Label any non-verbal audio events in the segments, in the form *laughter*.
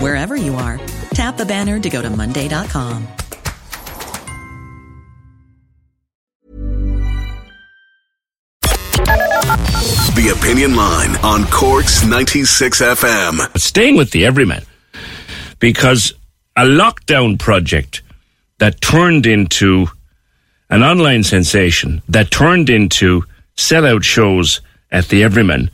wherever you are. Tap the banner to go to Monday.com. The Opinion Line on Cork's 96 FM. Staying with the everyman, because a lockdown project that turned into an online sensation, that turned into sellout shows at the Everyman,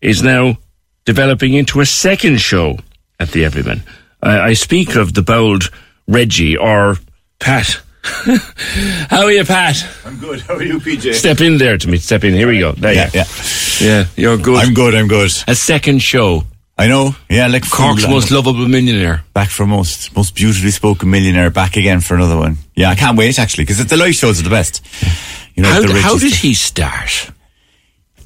is now developing into a second show at the Everyman. I, I speak of the bold Reggie or Pat. *laughs* How are you, Pat? I'm good. How are you, PJ? Step in there to me. Step in. Here we go. There Yeah, you yeah. Yeah, you're good. I'm good. I'm good. a second show. I know. Yeah, like Cork's full- most lovable millionaire. back for most most beautifully spoken millionaire. Back again for another one. Yeah, I can't wait actually because the live shows are the best. You know, How, the how did he start?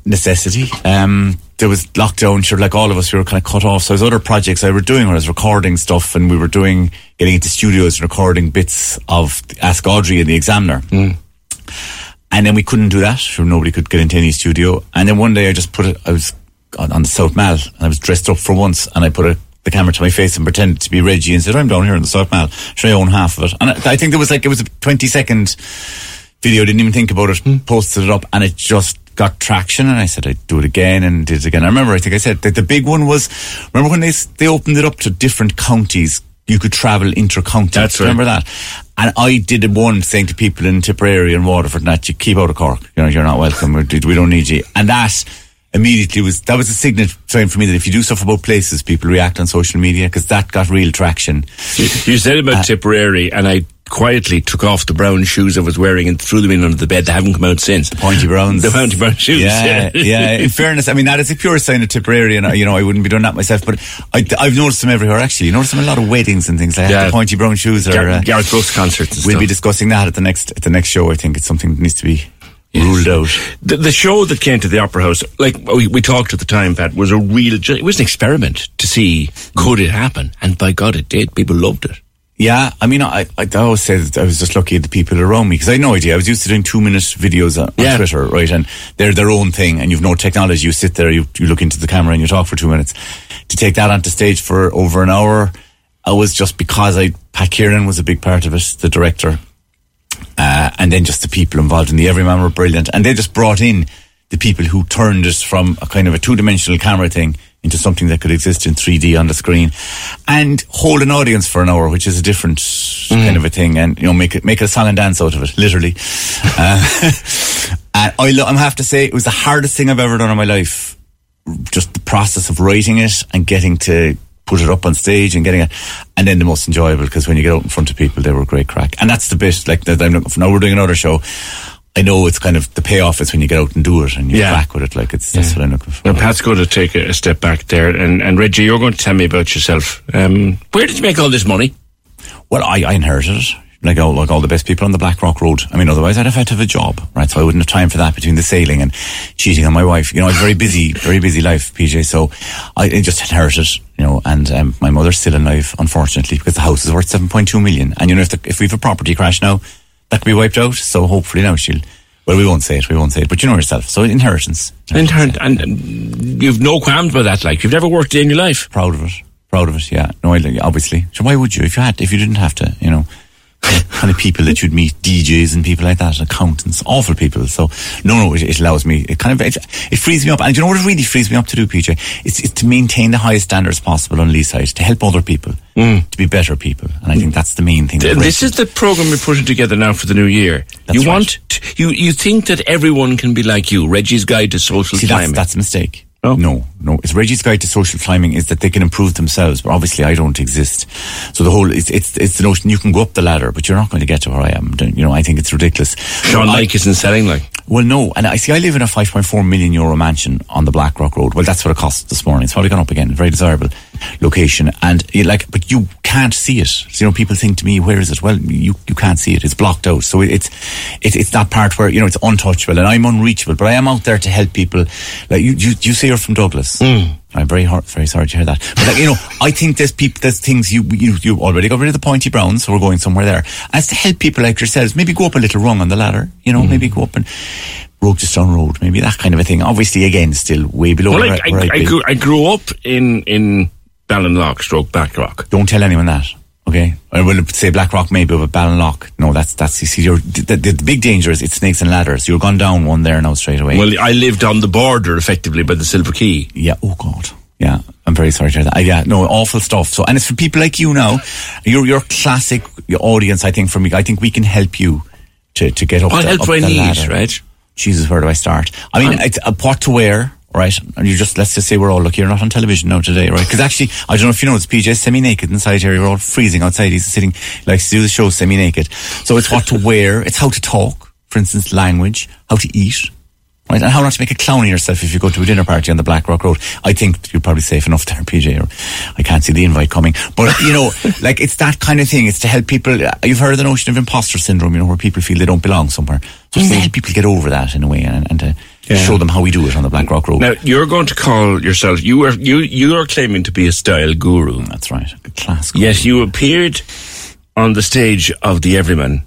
necessity? Um, there was lockdown. Sure, like all of us, we were kind of cut off. So there's other projects I were doing where I was recording stuff, and we were doing getting into studios and recording bits of Ask Audrey and the Examiner. Hmm. And then we couldn't do that. Sure, nobody could get into any studio. And then one day I just put it, I was on, on the South Mall and I was dressed up for once and I put a, the camera to my face and pretended to be Reggie and said, I'm down here in the South Mall. Should I own half of it? And I, I think there was like, it was a 20 second video. Didn't even think about it. Hmm. Posted it up and it just got traction. And I said, I'd do it again and did it again. I remember, I think I said that the big one was, remember when they, they opened it up to different counties? You could travel inter-county. That's right. Remember that? And I did one saying to people in Tipperary and Waterford that you keep out of Cork. You know, you're not welcome. We don't need you. And that immediately was, that was a signet sign for me that if you do stuff about places, people react on social media because that got real traction. You, you said about Uh, Tipperary, and I quietly took off the brown shoes I was wearing and threw them in under the bed. They haven't come out since. The Pointy Browns. *laughs* The Pointy Brown shoes. Yeah, yeah. In fairness, I mean, that is a pure sign of Tipperary, and, uh, you know, I wouldn't be doing that myself, but I, I've noticed them everywhere, actually. You notice them a lot of weddings and things like that. Yeah. The Pointy Brown shoes are... Gar- uh, Garth Brooks concerts We'll be discussing that at the next at the next show. I think it's something that needs to be ruled out. The, the show that came to the Opera House, like we, we talked at the time, Pat, was a real, it was an experiment to see could it happen, and by God, it did. People loved it. Yeah, I mean, I, I always say that I was just lucky at the people around me because I had no idea. I was used to doing two minute videos on, on Yeah. Twitter, right? And they're their own thing, and you've no technology. You sit there, you, you look into the camera, and you talk for two minutes. To take that onto stage for over an hour, I was just because I Pat Kiernan was a big part of it, the director, uh, and then just the people involved in the Everyman were brilliant, and they just brought in the people who turned us from a kind of a two dimensional camera thing into something that could exist in 3D on the screen, and hold an audience for an hour, which is a different kind of a thing, and you know make it make a song and dance out of it, literally. *laughs* uh, and I, lo- I have to say, it was the hardest thing I've ever done in my life. Just the process of writing it and getting to put it up on stage and getting it, and then the most enjoyable because when you get out in front of people, they were great crack, and that's the bit like that I'm looking for. Now we're doing another show. I know it's kind of the payoff is when you get out and do it and you Yeah. back with it. Like it's that's what I'm looking for. Now, Pat's going to take a, a step back there, and, and Reggie, you're going to tell me about yourself. Um, where did you make all this money? Well, I, I inherited it. Like all, like all the best people on the Blackrock Road. I mean, otherwise I'd have had to have a job, right? So I wouldn't have time for that between the sailing and cheating on my wife. You know, I was very busy, *laughs* very busy life, PJ. So I, I just inherited, you know, and um, my mother's still alive, unfortunately, because the house is worth 7.2 million. And you know, if, the, if we have a property crash now, that *laughs* could be wiped out. So hopefully now she'll, well, we won't say it, we won't say it, but you know yourself. So inheritance. And, and, and you've no qualms about that. Like you've never worked a day in your life. Proud of it. Proud of it, yeah. No, I, obviously. So why would you? If you had, if you didn't have to, you know. Kind of people that you'd meet, DJs and people like that, accountants, awful people. So, no, no, it, it allows me, it kind of, it, it, frees me up. And you know what it really frees me up to do, PJ? It's, it's to maintain the highest standards possible on Leeside, to help other people, mm. to be better people. And I think that's the main thing. this is the program we're putting together now for the new year. That's you right. want, to, you, you think that everyone can be like you, Reggie's Guide to Social See. That's, that's a mistake. No, no, no. It's Reggie's guide to social climbing is that they can improve themselves, but obviously I don't exist. So the whole it's it's, it's the notion you can go up the ladder, but you're not going to get to where I am. You know, I think it's ridiculous. Sean Lake isn't selling like. Well, no, and I see. I live in a 5.4 million euro mansion on the Blackrock Road. Well, that's what it cost this morning. It's probably gone up again. Very desirable location, and like, but you can't see it. So, you know, people think to me, "Where is it?" Well, you you can't see it. It's blocked out. So it's it's it's that part where you know it's untouchable, and I'm unreachable. But I am out there to help people. Like you, you, you say you're from Douglas. Mm. I'm very hard, very sorry to hear that. But like, you know, I think there's people, there's things you, you, you already got rid of the pointy browns, so we're going somewhere there. As to help people like yourselves, maybe go up a little rung on the ladder, you know, mm. maybe go up and Rochester Road, maybe that kind of a thing. Obviously, again, still way below. Well, like, I, I, I, grew, I grew up in, in Ballinlough, stroke Blackrock. Don't tell anyone that. Okay, I will say Blackrock maybe, but Ballinlough. No, that's that's you see, the, the, the, big danger is it's snakes and ladders. You're gone down one there now straight away. Well, I lived on the border, effectively, by the Silver Key. Yeah. Oh God. Yeah, I'm very sorry to hear that. Uh, yeah, no, awful stuff. So, and it's for people like you now. You're your classic your audience. I think for me, I think we can help you to to get up. What the, help up do I need, right? Jesus, where do I start? I mean, it's uh, what to wear, right? And you just let's just say we're all lucky you're not on television now today, right? Because actually, I don't know if you know, it's PJ semi-naked inside here. We're all freezing outside. He's sitting likes to do the show semi-naked. So it's what to wear. It's how to talk, for instance, language, how to eat Right? And how not to make a clown of yourself if you go to a dinner party on the Blackrock Road. I think you're probably safe enough there, PJ. Or I can't see the invite coming. But, you know, *laughs* like it's that kind of thing. It's to help people. You've heard of the notion of imposter syndrome, you know, where people feel they don't belong somewhere. So it's to mm-hmm. help people get over that in a way and, and to yeah. show them how we do it on the Blackrock Road. Now, you're going to call yourself, you are, you, you are claiming to be a style guru. That's right. A class guru. Yes, you appeared on the stage of the Everyman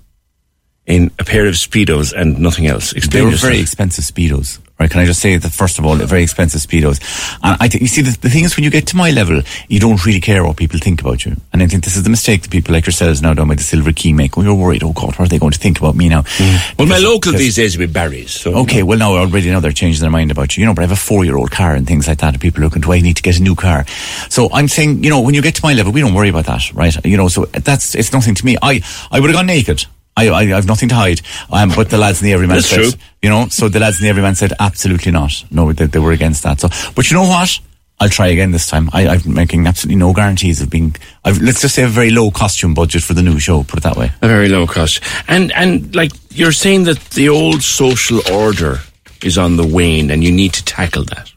in a pair of speedos and nothing else. Explain they were yourself. very expensive speedos. Right? Can I just say that first of all, very expensive speedos. And I think you see the, the thing is when you get to my level, you don't really care what people think about you. And I think this is the mistake that people like yourselves now done by the silver key make. When you're worried, oh God, what are they going to think about me now? Mm. Well, my local these days would be Barry's. So, okay, well now I already now they're changing their mind about you. You know, but I have a four-year-old car and things like that, and people are looking, do I need to get a new car? So I'm saying, you know, when you get to my level, we don't worry about that, right? You know, so that's it's nothing to me. I I would have gone naked. I, I, have nothing to hide. Um, but the lads in the Everyman That's said, true. you know, so the lads in the Everyman said absolutely not. No, they, they were against that. So, but you know what? I'll try again this time. I, I'm making absolutely no guarantees of being. I've, let's just say a very low costume budget for the new show. Put it that way. A very low cost, and and like you're saying that the old social order is on the wane, and you need to tackle that.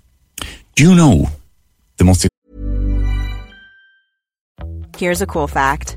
Do you know the most? Here's a cool fact: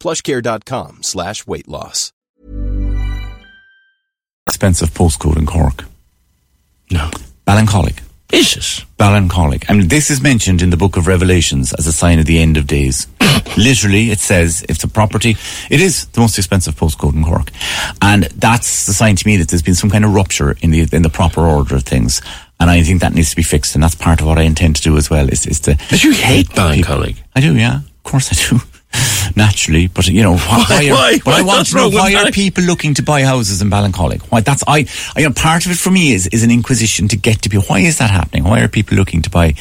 plushcare.com slash weight loss. Expensive postcode in Cork. No. Melancholic. Is it? Ballincollig. I mean, this is mentioned in the book of Revelations as a sign of the end of days. *coughs* Literally, it says if the property, it is the most expensive postcode in Cork. And that's the sign to me that there's been some kind of rupture in the, in the proper order of things. And I think that needs to be fixed. And that's part of what I intend to do as well is, is to. But you hate Ballincollig. I do, yeah. Of course I do. Naturally, but you know why? why, are, Why? But I want to know why are people looking to buy houses in Ballincollig? Why? That's I. I you know, part of it for me is is an inquisition to get to be. Why is that happening? Why are people looking to buy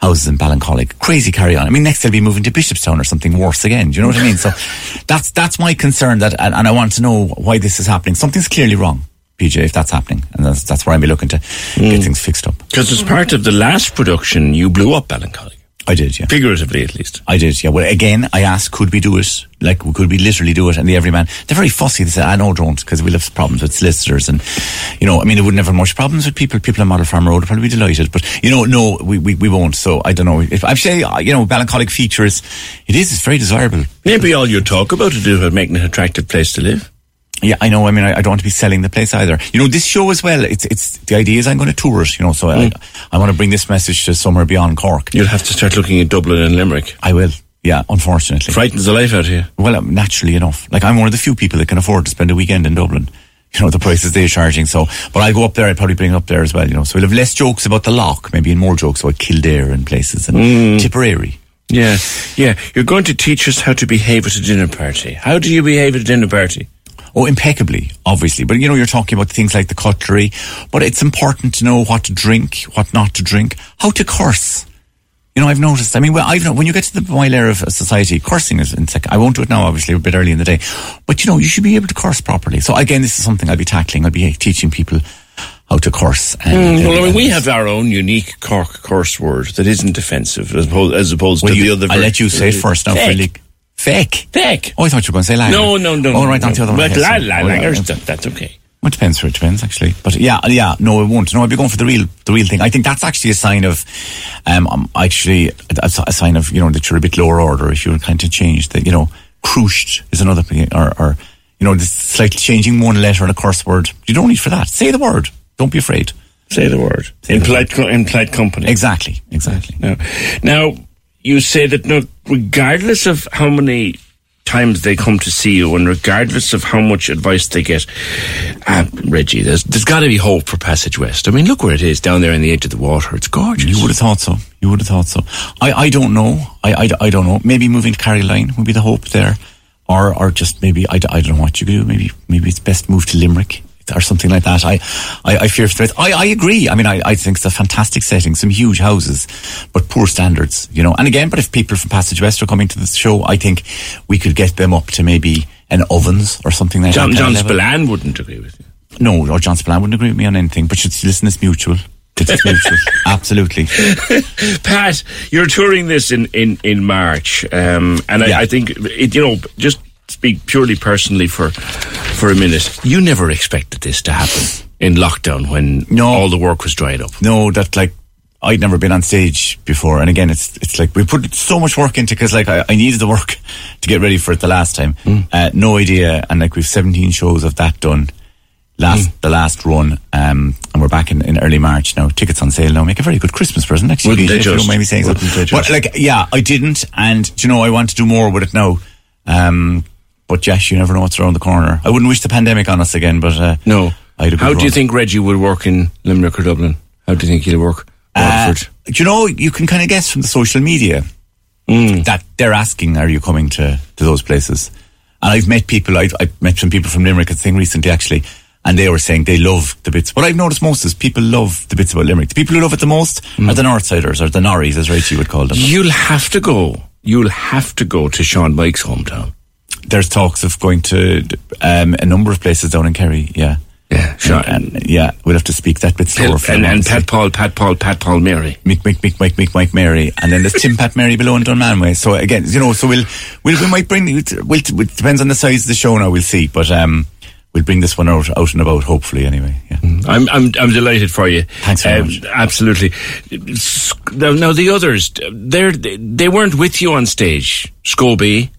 houses in Ballincollig? Crazy carry on. I mean, next they'll be moving to Bishopstown or something worse again. Do you know what I mean? So *laughs* that's that's my concern. That and, and I want to know why this is happening. Something's clearly wrong. PJ, if that's happening, and that's, that's where I'll be looking to get hmm. things fixed up. Because as part of the last production, you blew up Ballincollig. I did, yeah. Figuratively, at least. I did, yeah. Well, again, I asked, could we do it? Like, could we literally do it? And the everyman, they're very fussy. They said, I know, don't, because we'll have problems with solicitors. And, you know, I mean, they wouldn't have much problems with people. People on Model Farm Road would probably be delighted. But, you know, no, we, we, we won't. So I don't know. If I say, uh, you know, Ballincollig features, it is, it's very desirable. Maybe all you talk about it is about making it an attractive place to live. Yeah, I know. I mean, I, I don't want to be selling the place either. You know, this show as well, it's, it's, the idea is I'm going to tour it, you know, so I, I want to bring this message to somewhere beyond Cork. You'll have to start looking at Dublin and Limerick. I will. Yeah, unfortunately. Frightens the life out of you. Well, um, naturally enough. Like I'm one of the few people that can afford to spend a weekend in Dublin. *laughs* You know, the prices they're charging. So, but I go up there, I'd probably bring it up there as well, you know. So we'll have less jokes about the lock, maybe and more jokes about Kildare and places and Tipperary. Yeah, yeah. You're going to teach us how to behave at a dinner party. How do you behave at a dinner party? Oh, impeccably, obviously. But you know, you're talking about things like the cutlery, but it's important to know what to drink, what not to drink, how to curse. You know, I've noticed. I mean, well, I've when you get to the mile era of society, cursing is in sec- I won't do it now, obviously, a bit early in the day. But you know, you should be able to curse properly. So again, this is something I'll be tackling. I'll be teaching people how to curse. And, Mm, well, I mean, we have our own unique Cork curse word that isn't offensive as opposed, as opposed Well, to you- the other. I'll let you say it first now, Fake. Fake. Fake. Oh, I thought you were going to say lager. No, no, no. Oh, no, right, no. on the other one. But la, la, Oh, lagers, that, that's okay. Well, it depends where it depends, actually. But yeah, yeah, no, it won't. No, I'll be going for the real, the real thing. I think that's actually a sign of, um, um actually a, a sign of, you know, that you're a bit lower order if you're kind of change that, you know, crushed is another thing, or, or, you know, this slightly changing one letter in a curse word. You don't need for that. Say the word. Don't be afraid. Say the word in polite co- in polite company. Exactly. Exactly. Now, now you say that no, regardless of how many times they come to see you, and regardless of how much advice they get, uh, Reggie, there's there's got to be hope for Passage West. I mean, look where it is down there in the edge of the water. It's gorgeous. You would have thought so. You would have thought so. I, I don't know. I, I, I don't know. Maybe moving to Carrigaline would be the hope there. Or, or just maybe, I, I don't know what you could do. Maybe, maybe it's best move to Limerick or something like that. I, I, I fear for the I, I agree. I mean, I, I think it's a fantastic setting, some huge houses, but poor standards, you know. And again, but if people from Passage West are coming to the show, I think we could get them up to maybe an ovens or something like John, that. John. Spillane wouldn't agree with you. No, or John Spillane wouldn't agree with me on anything, but should listen, it's mutual. It's *laughs* mutual. Absolutely. Pat, you're touring this in, in, in March, um, and Yeah. I, I think it, you know just speak purely personally for for a minute. You never expected this to happen in lockdown when No. all the work was dried up. No, that like I'd never been on stage before, and again, it's it's like we put so much work into because like I, I needed the work to get ready for it the last time. Uh, no idea, and like we've 17 shows of that done. Last the last run, um, and we're back in, in early March now. Tickets on sale now. Make a very good Christmas present, actually. Wouldn't if you don't mind me saying so. But like, yeah, I didn't, and you know, I want to do more with it now. Um, but Josh, you never know what's around the corner. I wouldn't wish the pandemic on us again, but uh, No. How do you think Reggie would work in Limerick or Dublin? How do you think he'll work? Uh, do you know, you can kind of guess from the social media that they're asking, are you coming to, to those places? And I've met people, I've, I've met some people from Limerick, I think recently actually, and they were saying they love the bits. What I've noticed most is people love the bits about Limerick. The people who love it the most are the Northsiders, or the Norries, as Rachel would call them. You'll have to go. You'll have to go to Sean Mike's hometown. There's talks of going to um, a number of places down in Kerry, yeah. Yeah, Sean. And, and, yeah, we'll have to speak that bit slower and, and. Pat Paul, Pat Paul, Pat Paul Mary. Mick, Mick, Mick, Mike, Mick, Mike, Mary, and then there's Tim, Pat, Mary below in Dunmanway. So again, you know, so we'll, we'll, we might bring, we'll, it depends on the size of the show now, we'll see, but, um, we'll bring this one out, out and about, hopefully, anyway, yeah. I'm, I'm, I'm delighted for you. Thanks very Um, much. Absolutely. Now, now the others, they're, they weren't with you on stage. Scobie.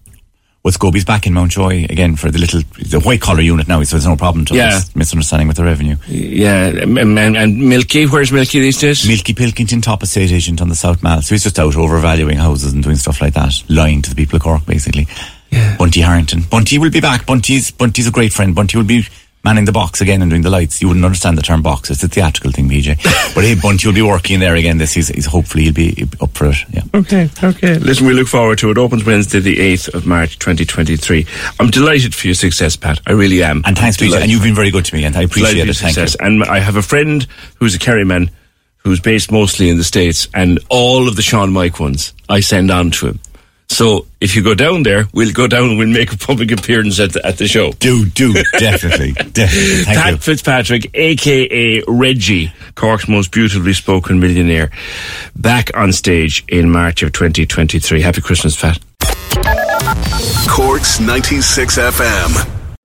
But Scobie's back in Mountjoy again for the little the white collar unit now, so there's no problem to Yeah. misunderstanding with the revenue. Yeah, and, and, and Milky, where's Milky these days? Milky Pilkington, top estate agent on the South Mall. So he's just out overvaluing houses and doing stuff like that, lying to the people of Cork, basically. Yeah. Bunty Harrington. Bunty will be back. Bunty's Bunty's a great friend. Bunty will be manning the box again and doing the lights. You wouldn't understand the term box. It's a theatrical thing, PJ. *laughs* but hey, Bunt, you'll be working there again. This is, is hopefully he'll be up for it. Yeah. Okay, okay. Listen, we look forward to it. Opens Wednesday, the 8th of March, 2023. I'm delighted for your success, Pat. I really am. And thanks, PJ. And you've been very good to me, and I appreciate for your it. Thank you. success. And I have a friend who's a Kerryman who's based mostly in the States, and all of the Sean Mike ones I send on to him. So if you go down there, we'll go down and we'll make a public appearance at the, at the show. Do, do, definitely, *laughs* definitely. Thank Pat you. Fitzpatrick, aka Reggie, Cork's most beautifully spoken millionaire, back on stage in March of 2023. Happy Christmas, Pat. Cork's 96 FM.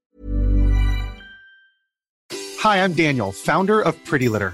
Hi, I'm Daniel, founder of Pretty Litter.